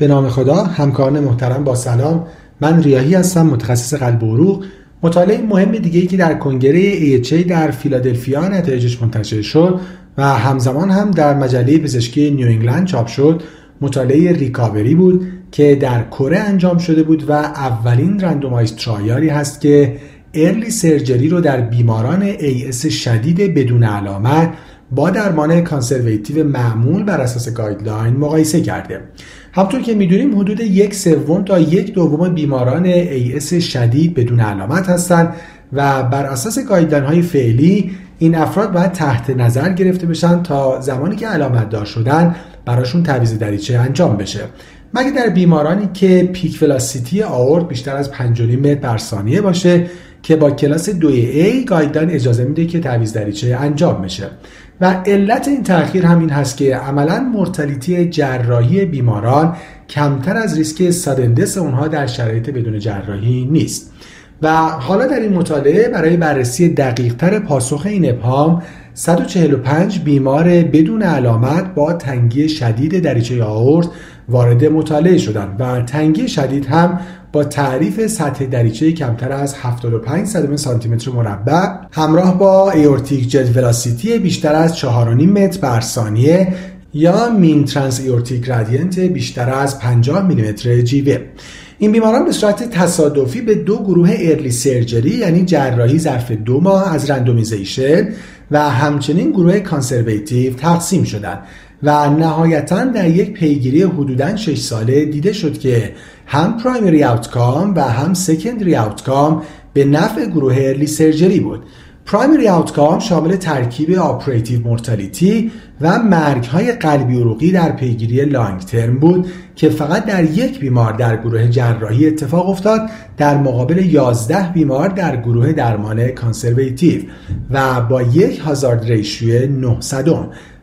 به نام خدا همکاران محترم با سلام. من ریاحی هستم متخصص قلب و عروق. مطالعه مهم دیگه ای که در کنگره AHA در فیلادلفیا نتایجش منتشر شد و همزمان هم در مجله پزشکی نیو انگلند چاپ شد. مطالعه RECOVERY ی بود که در کره انجام شده بود و اولین randomized trial ی هست که early surgery رو در بیماران AS شدید بدون علامت با درمان conservative معمول بر اساس guideline مقایسه کرده. همونطور که می‌دونیم حدود یک سوم تا یک دوم بیماران AS شدید بدون علامت هستند و بر اساس guideline های فعلی این افراد باید تحت نظر گرفته بشن تا زمانی که علامت دار شدن براشون تعویض دریچه انجام بشه. مگه در بیمارانی که peak velocity آئورت بیشتر از 5 متر بر ثانیه باشه که با کلاس 2A guideline اجازه میده که تعویض دریچه انجام بشه؟ و علت این تاخیر همین هست که عملا mortality جراحی بیماران کمتر از ریسک sudden death اونها در شرایط بدون جراحی نیست. و حالا در این مطالعه برای بررسی دقیقتر پاسخ این ابهام 145 بیمار بدون علامت با تنگی شدید دریچه آئورت وارد مطالعه شدند و تنگی شدید هم با تعریف سطح دریچه کمتر از 75 صدم سانتی متر مربع همراه با aortic jet velocity بیشتر از 4.5 متر بر ثانیه یا mean trans aortic gradient بیشتر از 50 میلیمتر جیوه. این بیماران به صورت تصادفی به دو گروه early surgery یعنی جراحی ظرف دو ماه از randomization و همچنین گروه conservative تقسیم شدند و نهایتا در یک پیگیری حدوداً 6 ساله دیده شد که هم primary outcome و هم secondary outcome به نفع گروه early surgery بود. primary outcome شامل ترکیب operative mortality و مرگ های قلبی عروقی در پیگیری long term بود که فقط در یک بیمار در گروه جراحی اتفاق افتاد در مقابل 11 بیمار در گروه درمان conservative و با یک hazard ratio 9 صدم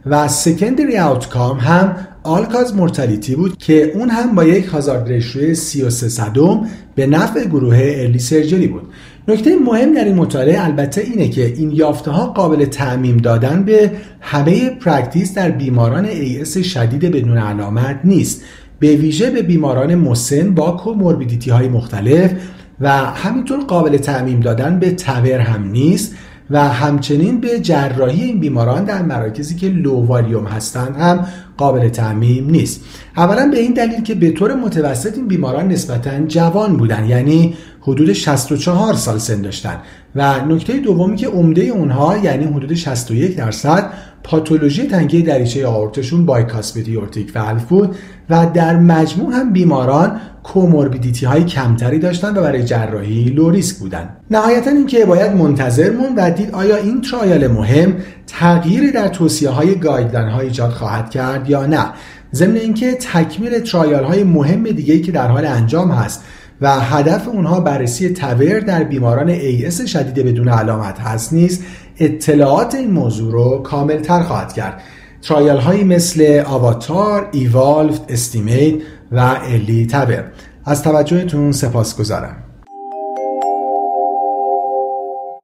و secondary outcome هم all-cause mortality بود که اون هم با یک hazard ratio 33 صدم به نفع گروه early surgery بود. نکته مهم در این مطالعه البته اینه که این یافته ها قابل تعمیم دادن به همه practice در بیماران AS شدید بدون علامت نیست. به ویژه به بیماران مسن با comorbidity های مختلف و همینطور قابل تعمیم دادن به TAVR هم نیست و همچنین به جراحی این بیماران در مراکزی که low هستند هم قابل تعمیم نیست. اولا به این دلیل که به طور متوسط این بیماران نسبتا جوان بودن یعنی حدود 64 سال سن داشتن. و نکته دومی که عمده اونها یعنی حدود 61 درصد پاتولوژی تنگی دریچه آئورتشون bicuspid aortic valve بود و در مجموع هم بیماران comorbidity های کمتری داشتن و برای جراحی low risk بودن. نهایتا اینکه باید منتظر موند و دید آیا این trial مهم تغییری در توصیه های guideline های ایجاد خواهد کرد یا نه. ضمن اینکه تکمیل trial های مهم دیگه که در حال انجام هست و هدف اونها بررسی TAVR در بیماران AS شدید بدون علامت هست نیز اطلاعات این موضوع رو کامل تر خواهد کرد. trial هایی مثل AVATAR، EVOLVED، ESTIMATE و EARLY TAVR از توجهتون سپاسگزارم